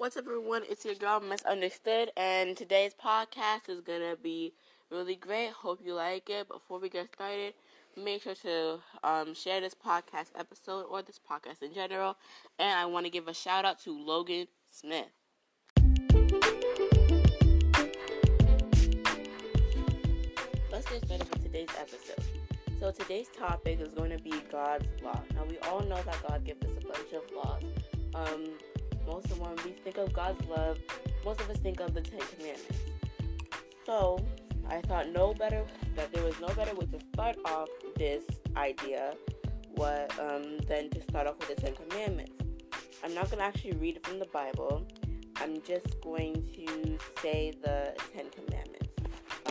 What's up, everyone? It's your girl, Misunderstood, and today's podcast is gonna be really great. Hope you like it. Before we get started, make sure to um, share this podcast episode or this podcast in general. And I want to give a shout out to Logan Smith. Let's get started with today's episode. So today's topic is going to be God's law. Now we all know that God gives us a bunch of laws. Um, most of when we think of God's love, most of us think of the Ten Commandments. So I thought no better that there was no better way to start off this idea what um, than to start off with the Ten Commandments. I'm not gonna actually read it from the Bible. I'm just going to say the Ten Commandments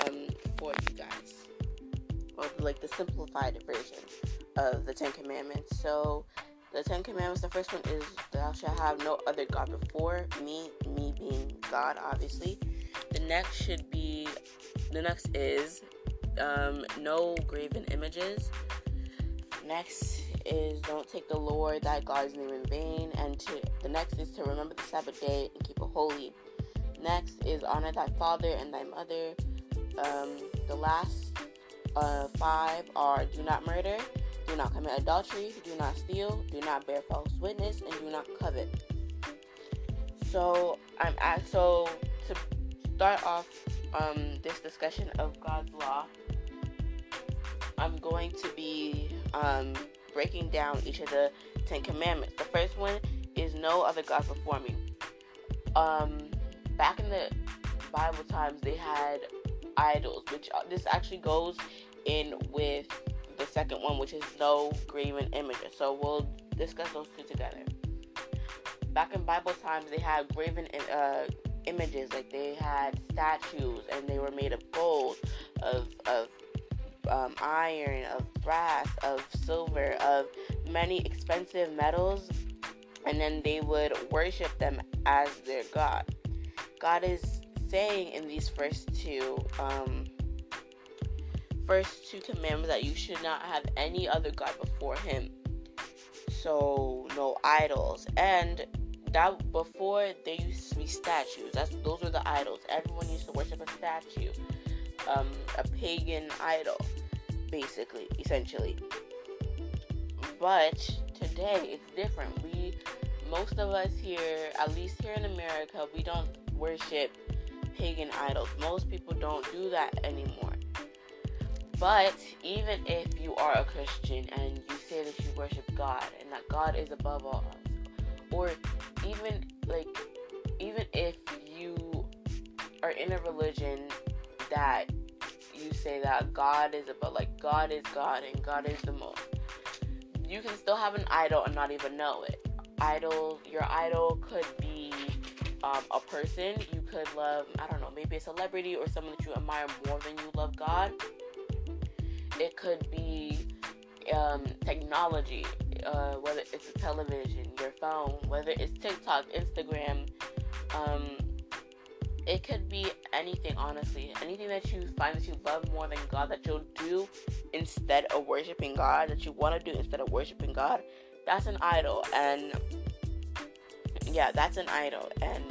um, for you guys, or like the simplified version of the Ten Commandments. So the Ten Commandments, the first one is thou shalt have no other God before me, me being God, obviously. The next should be, the next is um, no graven images. Next is don't take the Lord thy God's name in vain. And to, the next is to remember the Sabbath day and keep it holy. Next is honor thy father and thy mother. Um, the last uh, five are do not murder, do not commit adultery, do not steal, do not bear false witness, and do not covet. So I'm at so to start off um, this discussion of God's law. I'm going to be um, breaking down each of the Ten Commandments. The first one is no other God before me. Um, back in the Bible times, they had idols, which uh, this actually goes in with the second one, which is no graven images. So we'll discuss those two together. Back in Bible times, they had graven uh, images, like they had statues, and they were made of gold, of of um, iron, of brass, of silver, of many expensive metals, and then they would worship them as their god. God is saying in these first two um, first two commandments that you should not have any other God before Him. So no idols, and that before there used to be statues. That's those were the idols. Everyone used to worship a statue, um, a pagan idol, basically, essentially. But today it's different. We, most of us here, at least here in America, we don't worship pagan idols. Most people don't do that anymore. But even if you are a Christian and you say that you worship God and that God is above all else, or even like even if you are in a religion that you say that God is above like God is God and God is the most, you can still have an idol and not even know it. Idol your idol could be um, a person. You could love, I don't know, maybe a celebrity or someone that you admire more than you love God it could be um, technology, uh, whether it's a television, your phone, whether it's TikTok, Instagram. Um, it could be anything, honestly. Anything that you find that you love more than God, that you'll do instead of worshiping God, that you want to do instead of worshiping God, that's an idol. And yeah, that's an idol. And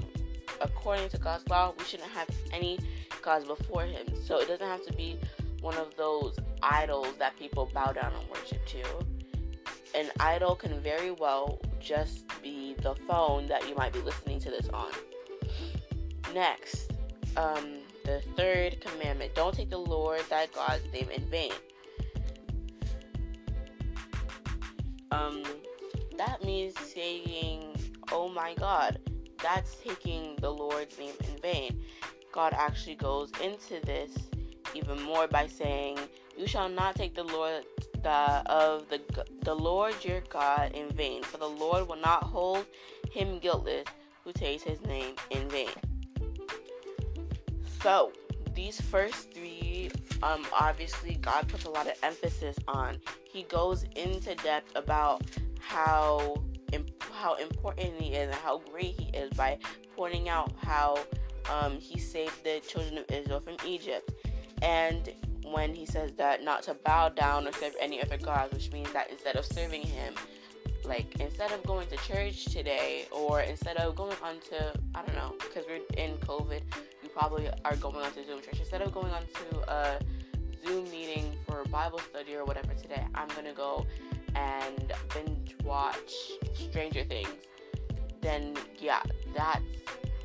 according to God's law, we shouldn't have any gods before Him. So it doesn't have to be one of those idols that people bow down and worship to. An idol can very well just be the phone that you might be listening to this on. Next, um, the third commandment don't take the Lord thy God's name in vain. Um, that means saying, Oh my God, that's taking the Lord's name in vain. God actually goes into this even more by saying, "You shall not take the Lord the, of the the Lord your God in vain, for the Lord will not hold him guiltless who takes his name in vain." So these first three, um, obviously God puts a lot of emphasis on. He goes into depth about how how important he is and how great he is by pointing out how um, he saved the children of Israel from Egypt and when he says that not to bow down or serve any other gods, which means that instead of serving him, like instead of going to church today or instead of going on to i don't know because we're in covid you probably are going on to zoom church. Instead of going on to a zoom meeting for bible study or whatever today i'm gonna go and binge watch stranger things. Then yeah that's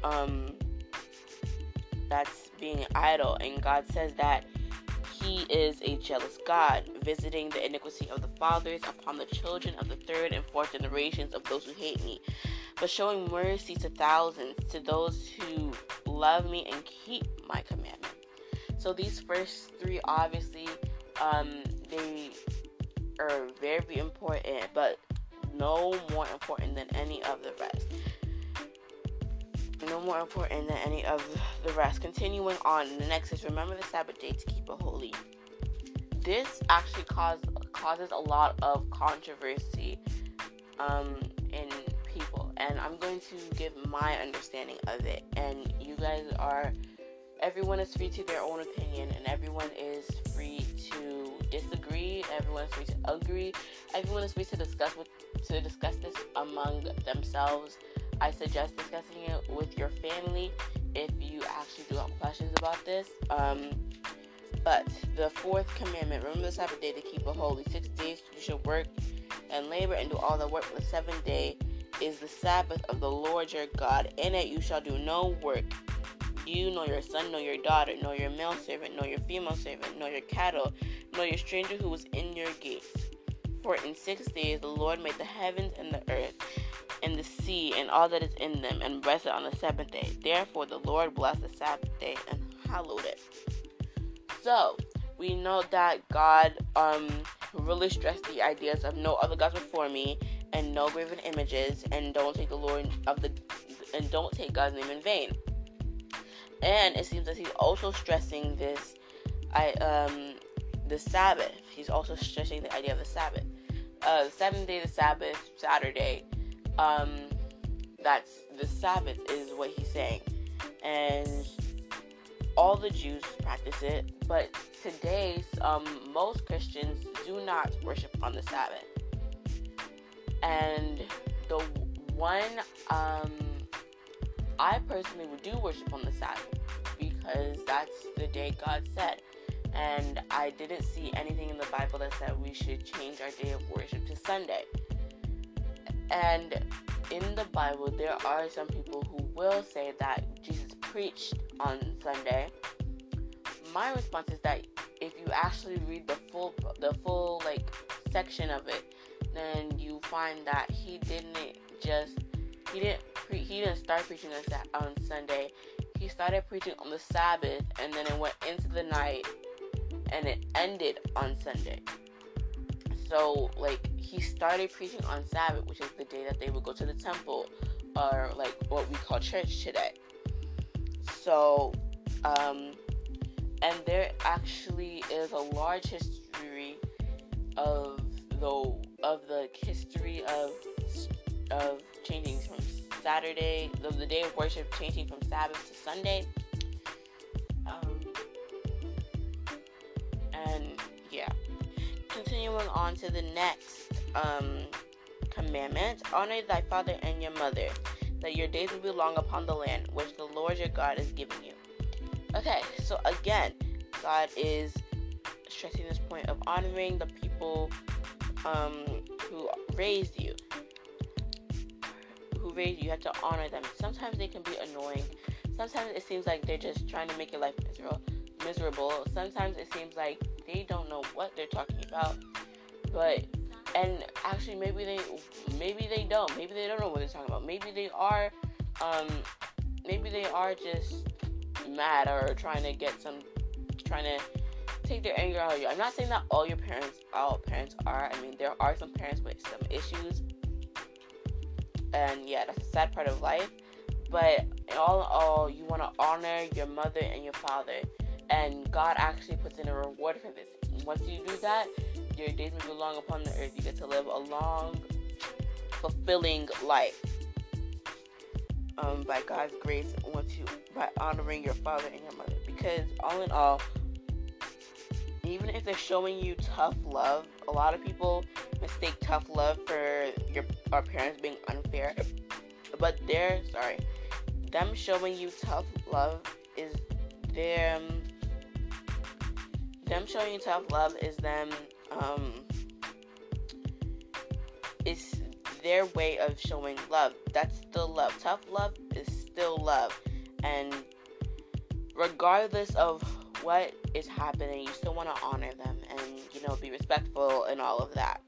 um that's being idle. And god says that he is a jealous God, visiting the iniquity of the fathers upon the children of the third and fourth generations of those who hate me, but showing mercy to thousands, to those who love me and keep my commandment. So these first three, obviously, um, they are very important, but no more important than any of the rest no more important than any of the rest. Continuing on, the next is remember the Sabbath day to keep it holy. This actually cause, causes a lot of controversy um, in people, and I'm going to give my understanding of it. And you guys are, everyone is free to their own opinion, and everyone is free to disagree. Everyone is free to agree. Everyone is free to discuss with to discuss this among themselves I suggest discussing it with your family if you actually do have questions about this. Um, but the fourth commandment remember the Sabbath day to keep it holy. Six days you should work and labor and do all the work, but the seventh day is the Sabbath of the Lord your God. In it you shall do no work. You, nor your son, nor your daughter, nor your male servant, nor your female servant, nor your cattle, nor your stranger who is in your gates. For in six days the Lord made the heavens and the earth and the sea and all that is in them, and rested on the seventh day. Therefore, the Lord blessed the Sabbath day and hallowed it. So, we know that God um, really stressed the ideas of no other gods before me, and no graven images, and don't take the Lord of the and don't take God's name in vain. And it seems that he's also stressing this, I um, the Sabbath. He's also stressing the idea of the Sabbath. Uh, seventh day, the Sabbath, Saturday, um, that's the Sabbath, is what he's saying. And all the Jews practice it, but today, um, most Christians do not worship on the Sabbath. And the one, um, I personally would do worship on the Sabbath because that's the day God said. And I didn't see anything in the Bible that said we should change our day of worship to Sunday. And in the Bible, there are some people who will say that Jesus preached on Sunday. My response is that if you actually read the full the full like section of it, then you find that he didn't just he didn't pre- he didn't start preaching on, on Sunday. He started preaching on the Sabbath, and then it went into the night, and it ended on Sunday. So like he started preaching on Sabbath, which is the day that they would go to the temple, or like what we call church today. So, um, and there actually is a large history of the of the history of of changing from Saturday, the, the day of worship changing from Sabbath to Sunday. Um, and continuing on to the next um, commandment honor thy father and your mother, that your days will be long upon the land which the Lord your God is giving you. Okay, so again, God is stressing this point of honoring the people um, who raised you. Who raised you, you have to honor them. Sometimes they can be annoying. Sometimes it seems like they're just trying to make your life miserable. Miserable. Sometimes it seems like they don't know what they're talking about. But and actually maybe they maybe they don't. Maybe they don't know what they're talking about. Maybe they are um maybe they are just mad or trying to get some trying to take their anger out of you. I'm not saying that all your parents all parents are. I mean there are some parents with some issues. And yeah, that's a sad part of life. But all in all, you want to honor your mother and your father and God actually puts in a reward for this. Once you do that, your days will be long upon the earth. You get to live a long, fulfilling life. Um, by God's grace, once you by honoring your father and your mother, because all in all, even if they're showing you tough love, a lot of people mistake tough love for your our parents being unfair, but they're sorry, them showing you tough love is them them showing you tough love is them um is their way of showing love. That's still love. Tough love is still love. And regardless of what is happening, you still want to honor them and, you know, be respectful and all of that.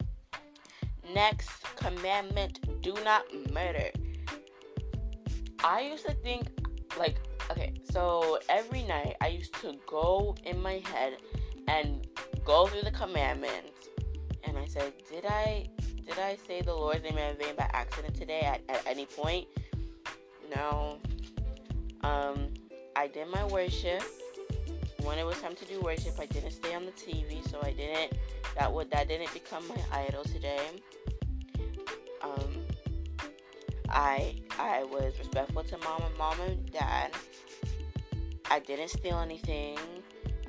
Next commandment do not murder. I used to think, like, okay, so every night I used to go in my head and go through the commandments. And I said, Did I did I say the Lord's name in vain by accident today at, at any point? No. Um, I did my worship. When it was time to do worship, I didn't stay on the TV, so I didn't. That would that didn't become my idol today. Um, I I was respectful to mom and mom and dad. I didn't steal anything.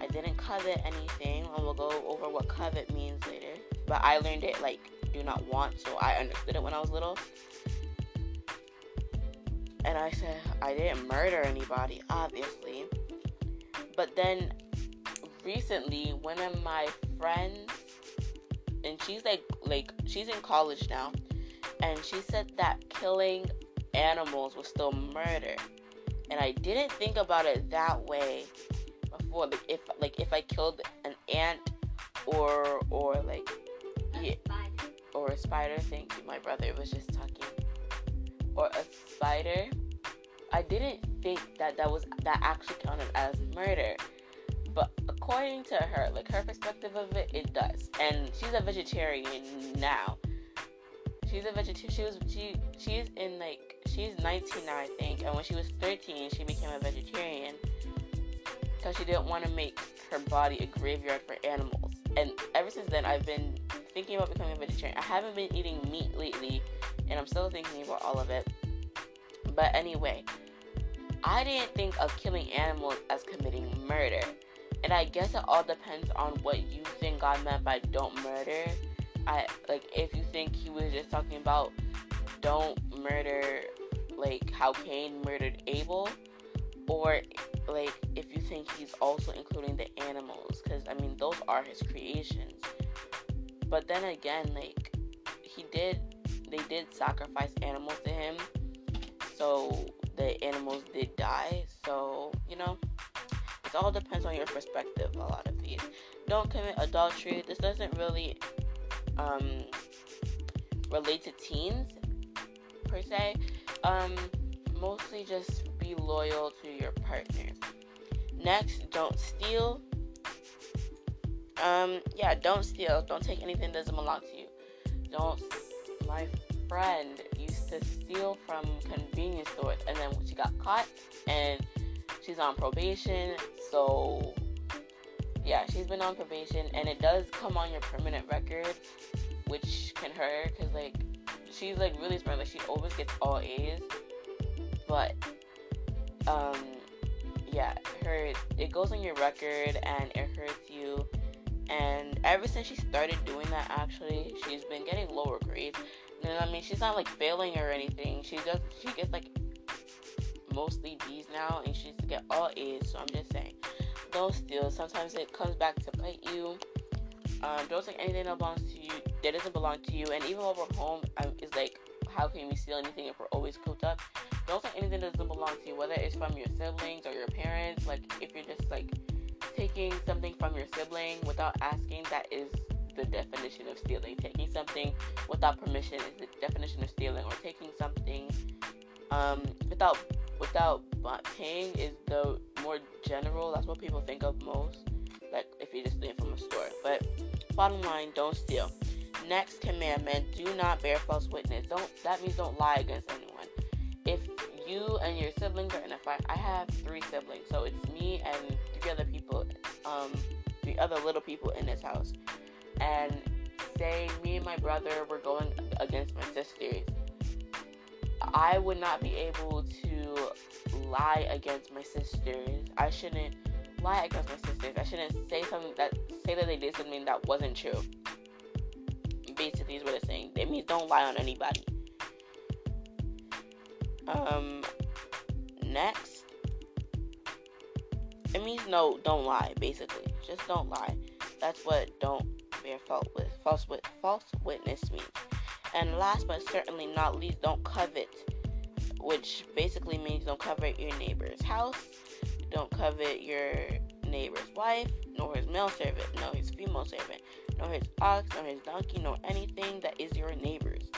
I didn't covet anything, and we'll go over what covet means later. But I learned it like do not want, so I understood it when I was little. And I said, I didn't murder anybody, obviously. But then recently, one of my friends, and she's like, like, she's in college now, and she said that killing animals was still murder. And I didn't think about it that way before. Like if like if I killed an ant or or like yeah, or a spider. Thank you, my brother was just talking. Or a spider. I didn't think that that was that actually counted as murder, but according to her, like her perspective of it, it does. And she's a vegetarian now. She's a vegetarian. She was she she's in like she's 19 now, I think. And when she was 13, she became a vegetarian because she didn't want to make her body a graveyard for animals. And ever since then, I've been thinking about becoming a vegetarian. I haven't been eating meat lately, and I'm still thinking about all of it. But anyway, I didn't think of killing animals as committing murder. And I guess it all depends on what you think God meant by don't murder. I like if you think he was just talking about don't murder like how Cain murdered Abel or like if you think he's also including the animals cuz I mean those are his creations. But then again, like he did, they did sacrifice animals to him, so the animals did die. So you know, it all depends on your perspective. A lot of these don't commit adultery. This doesn't really um, relate to teens per se. Um, mostly just be loyal to your partner. Next, don't steal. Um, yeah, don't steal. Don't take anything that doesn't belong to you. Don't. My friend used to steal from convenience stores, and then she got caught, and she's on probation. So, yeah, she's been on probation, and it does come on your permanent record, which can hurt because like she's like really smart. Like she always gets all A's, but um, yeah, her it goes on your record and it hurts you and ever since she started doing that, actually, she's been getting lower grades. And I mean, she's not like failing or anything. She does, she gets like mostly B's now, and she used to get all A's. So I'm just saying, don't steal. Sometimes it comes back to bite you. Um, don't take anything that belongs to you that doesn't belong to you. And even while we're home, um, it's like, how can we steal anything if we're always cooped up? Don't take anything that doesn't belong to you, whether it's from your siblings or your parents. Like, if you're just like taking something from your sibling without asking, that is the definition of stealing. Taking something without permission is the definition of stealing, or taking something um, without without paying is the more general. That's what people think of most. Like if you're just stealing from a store. But bottom line, don't steal. Next commandment: Do not bear false witness. Don't. That means don't lie against anyone. If you and your siblings are in a fight, I have three siblings, so it's me and three other people, um, three other little people in this house. And say me and my brother were going against my sisters, I would not be able to lie against my sisters. I shouldn't lie against my sisters. I shouldn't say something that say that they did something that wasn't true. basically is what it's saying. It means don't lie on anybody. Um, next, it means no, don't lie. Basically, just don't lie. That's what don't bear false with false with false witness means. And last but certainly not least, don't covet, which basically means don't covet your neighbor's house, don't covet your neighbor's wife, nor his male servant, nor his female servant, nor his ox, nor his donkey, nor anything that is your neighbor's.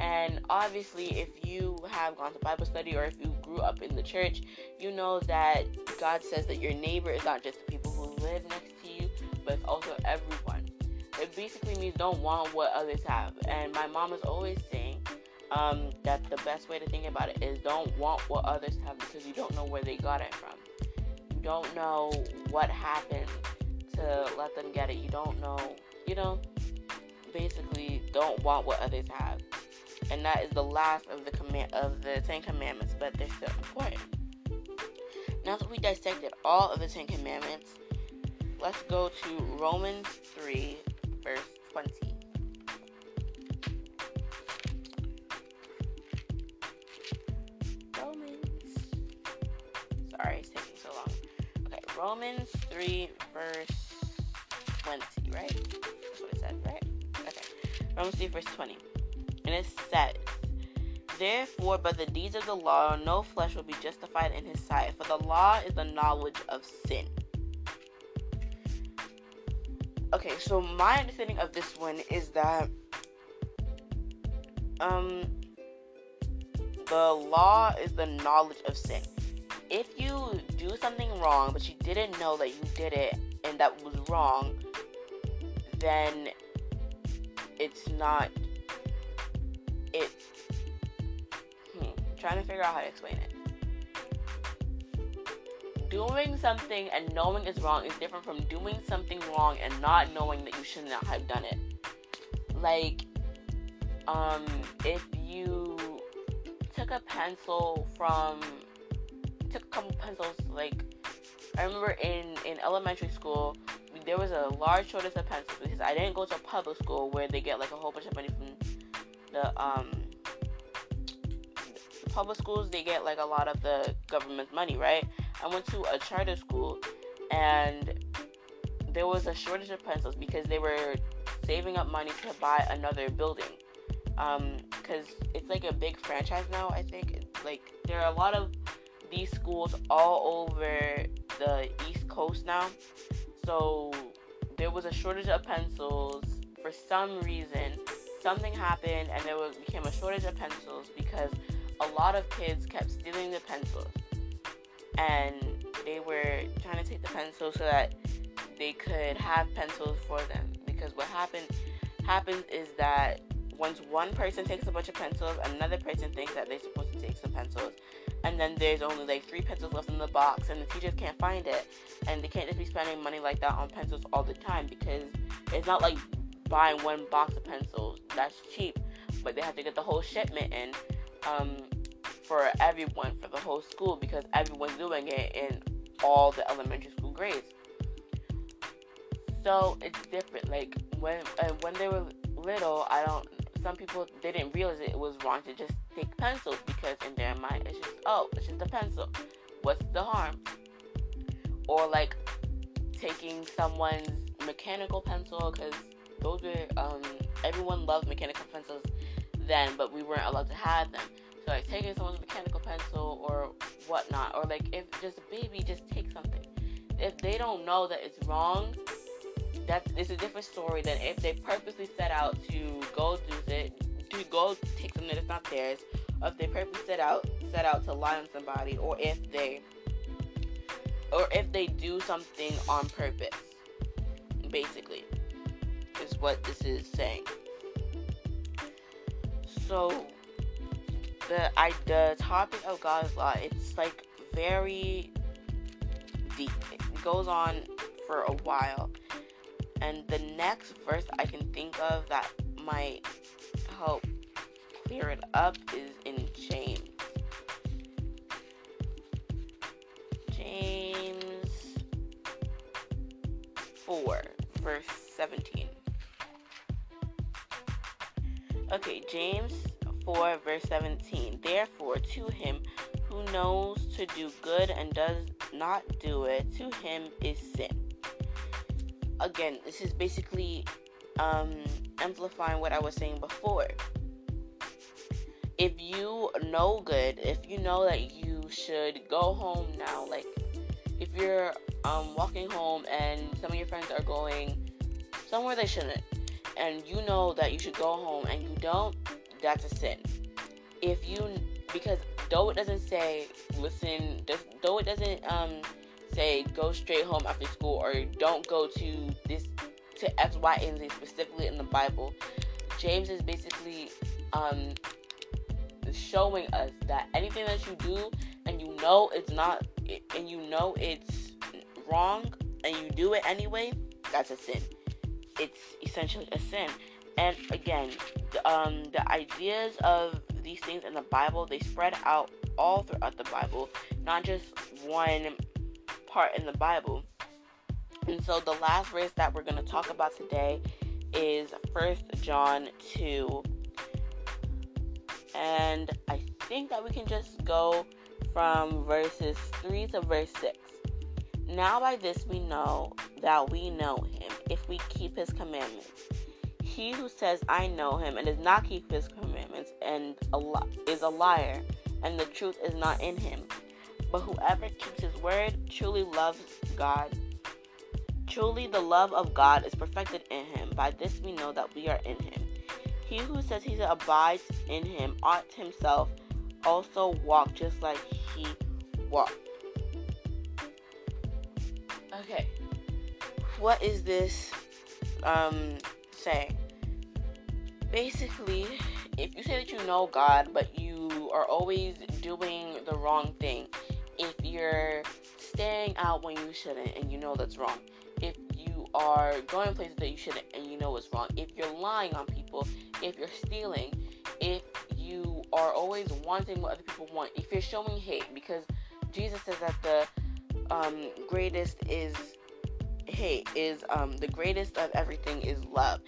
And obviously, if you have gone to Bible study or if you grew up in the church, you know that God says that your neighbor is not just the people who live next to you, but it's also everyone. It basically means don't want what others have. And my mom is always saying um, that the best way to think about it is don't want what others have because you don't know where they got it from. You don't know what happened to let them get it. You don't know, you know, basically don't want what others have and that is the last of the command of the Ten Commandments, but they're still important. Now that we dissected all of the Ten Commandments, let's go to Romans 3, verse 20. Romans. Sorry, it's taking so long. Okay, Romans 3, verse 20, right? That's what it right? Okay. Romans 3, verse 20 and it Therefore, by the deeds of the law, no flesh will be justified in his sight, for the law is the knowledge of sin. Okay, so my understanding of this one is that um the law is the knowledge of sin. If you do something wrong, but you didn't know that you did it and that was wrong, then it's not it hmm, trying to figure out how to explain it. Doing something and knowing it's wrong is different from doing something wrong and not knowing that you should not have done it. Like um if you took a pencil from took a couple pencils like i remember in in elementary school there was a large shortage of pencils because i didn't go to a public school where they get like a whole bunch of money from the um public schools they get like a lot of the government money, right? I went to a charter school and there was a shortage of pencils because they were saving up money to buy another building. Um, because it's like a big franchise now. I think it's like there are a lot of these schools all over the East Coast now. So there was a shortage of pencils for some reason something happened and there was, became a shortage of pencils because a lot of kids kept stealing the pencils. And they were trying to take the pencils so that they could have pencils for them. Because what happened happens is that once one person takes a bunch of pencils another person thinks that they're supposed to take some pencils. And then there's only like three pencils left in the box and the teachers can't find it. And they can't just be spending money like that on pencils all the time because it's not like buying one box of pencils. That's cheap, but they have to get the whole shipment in um, for everyone for the whole school because everyone's doing it in all the elementary school grades. So it's different. Like when uh, when they were little, I don't. Some people didn't realize it was wrong to just take pencils because in their mind it's just oh it's just a pencil. What's the harm? Or like taking someone's mechanical pencil because those were um, everyone loved mechanical pencils then, but we weren't allowed to have them. So like taking someone's mechanical pencil or whatnot, or like if just a baby just take something. If they don't know that it's wrong, that is it's a different story than if they purposely set out to go do it, to go take something that's not theirs, or if they purposely set out set out to lie on somebody, or if they or if they do something on purpose, basically is what this is saying. So the I the topic of God's law, it's like very deep. It goes on for a while. And the next verse I can think of that might help clear it up is in James. James 4, verse 17. James 4, verse 17. Therefore, to him who knows to do good and does not do it, to him is sin. Again, this is basically um, amplifying what I was saying before. If you know good, if you know that you should go home now, like if you're um, walking home and some of your friends are going somewhere they shouldn't, and you know that you should go home and you don't, that's a sin. If you, because though it doesn't say listen, though it doesn't um, say go straight home after school or don't go to this to X, Y, and Z specifically in the Bible, James is basically um, showing us that anything that you do and you know it's not and you know it's wrong and you do it anyway, that's a sin. It's essentially a sin. And again, the, um, the ideas of these things in the Bible they spread out all throughout the Bible, not just one part in the Bible. And so the last verse that we're going to talk about today is First John 2. And I think that we can just go from verses 3 to verse 6. Now by this we know that we know him if we keep his commandments. He who says I know him and does not keep his commandments and a li- is a liar, and the truth is not in him. But whoever keeps his word truly loves God. Truly the love of God is perfected in him. By this we know that we are in him. He who says he abides in him ought himself also walk just like he walked. Okay, what is this um, saying? Basically, if you say that you know God, but you are always doing the wrong thing, if you're staying out when you shouldn't and you know that's wrong, if you are going places that you shouldn't and you know it's wrong, if you're lying on people, if you're stealing, if you are always wanting what other people want, if you're showing hate, because Jesus says that the um, greatest is hate, is um, the greatest of everything is love.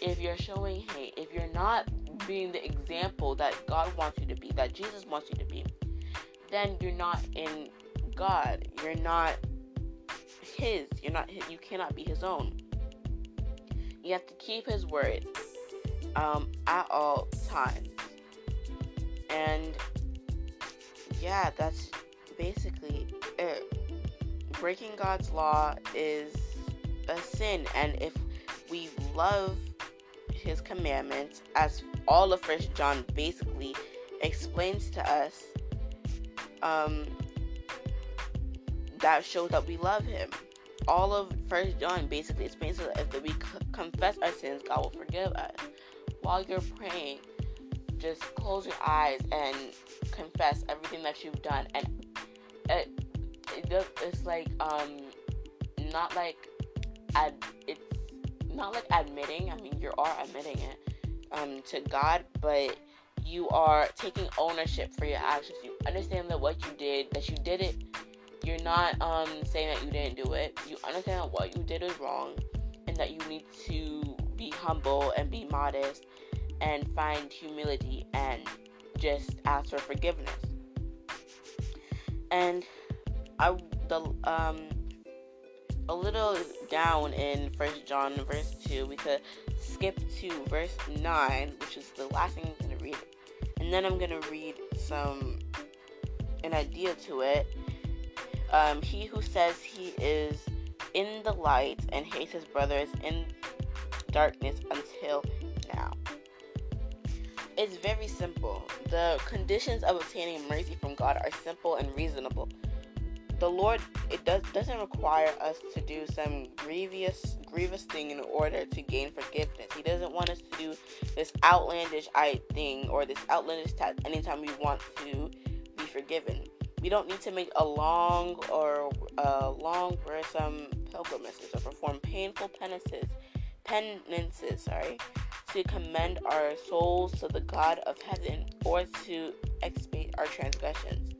If you're showing hate, if you're not being the example that God wants you to be, that Jesus wants you to be, then you're not in God. You're not His. You're not. You cannot be His own. You have to keep His word um, at all times. And yeah, that's basically it. Breaking God's law is a sin, and if we love His commandments, as all of First John basically explains to us, um, that shows that we love Him. All of First John basically explains to us that if we confess our sins, God will forgive us. While you're praying, just close your eyes and confess everything that you've done and it it's like um not like ad, it's not like admitting i mean you are admitting it um to god but you are taking ownership for your actions you understand that what you did that you did it you're not um saying that you didn't do it you understand that what you did is wrong and that you need to be humble and be modest and find humility and just ask for forgiveness. And I the um a little down in First John verse two, we could skip to verse nine, which is the last thing I'm gonna read, and then I'm gonna read some an idea to it. Um, he who says he is in the light and hates his brother is in darkness until now. It's very simple. The conditions of obtaining mercy from God are simple and reasonable. The Lord it does doesn't require us to do some grievous grievous thing in order to gain forgiveness. He doesn't want us to do this outlandish I thing or this outlandish task anytime we want to be forgiven. We don't need to make a long or uh, long wearisome pilgrimages or perform painful penances penances, sorry, to commend our souls to the God of heaven or to expiate our transgressions.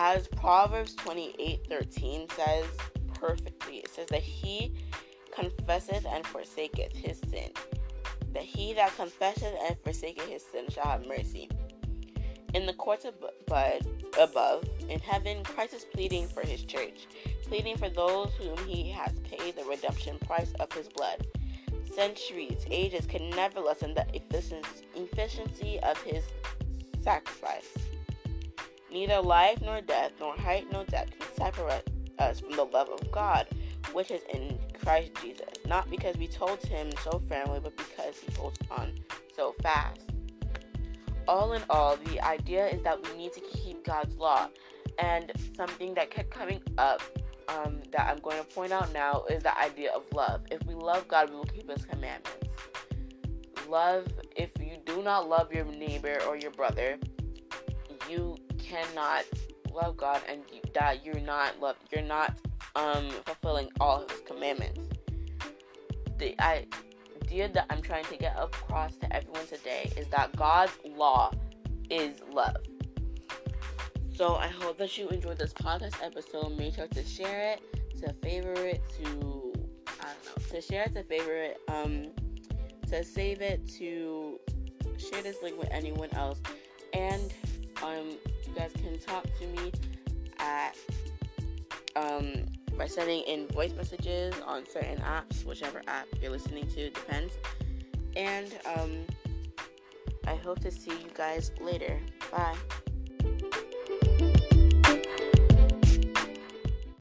As Proverbs 28:13 says perfectly, it says that he confesseth and forsaketh his sin. that he that confesseth and forsaketh his sin shall have mercy. In the courts above, above, in heaven, Christ is pleading for his church, pleading for those whom he has paid the redemption price of his blood. Centuries, ages can never lessen the efficiency of his sacrifice. Neither life nor death, nor height nor depth can separate us from the love of God, which is in Christ Jesus. Not because we told him so firmly, but because he holds on so fast. All in all, the idea is that we need to keep God's law. And something that kept coming up um, that I'm going to point out now is the idea of love. If we love God, we will keep His commandments. Love, if you do not love your neighbor or your brother, cannot love God, and you, that you're not love, you're not um, fulfilling all His commandments. The idea that I'm trying to get across to everyone today is that God's law is love. So I hope that you enjoyed this podcast episode. Make sure to share it, to favorite, to I don't know, to share it, to favorite, um, to save it, to share this link with anyone else, and um, guys can talk to me at um by sending in voice messages on certain apps, whichever app you're listening to depends. And um, I hope to see you guys later. Bye.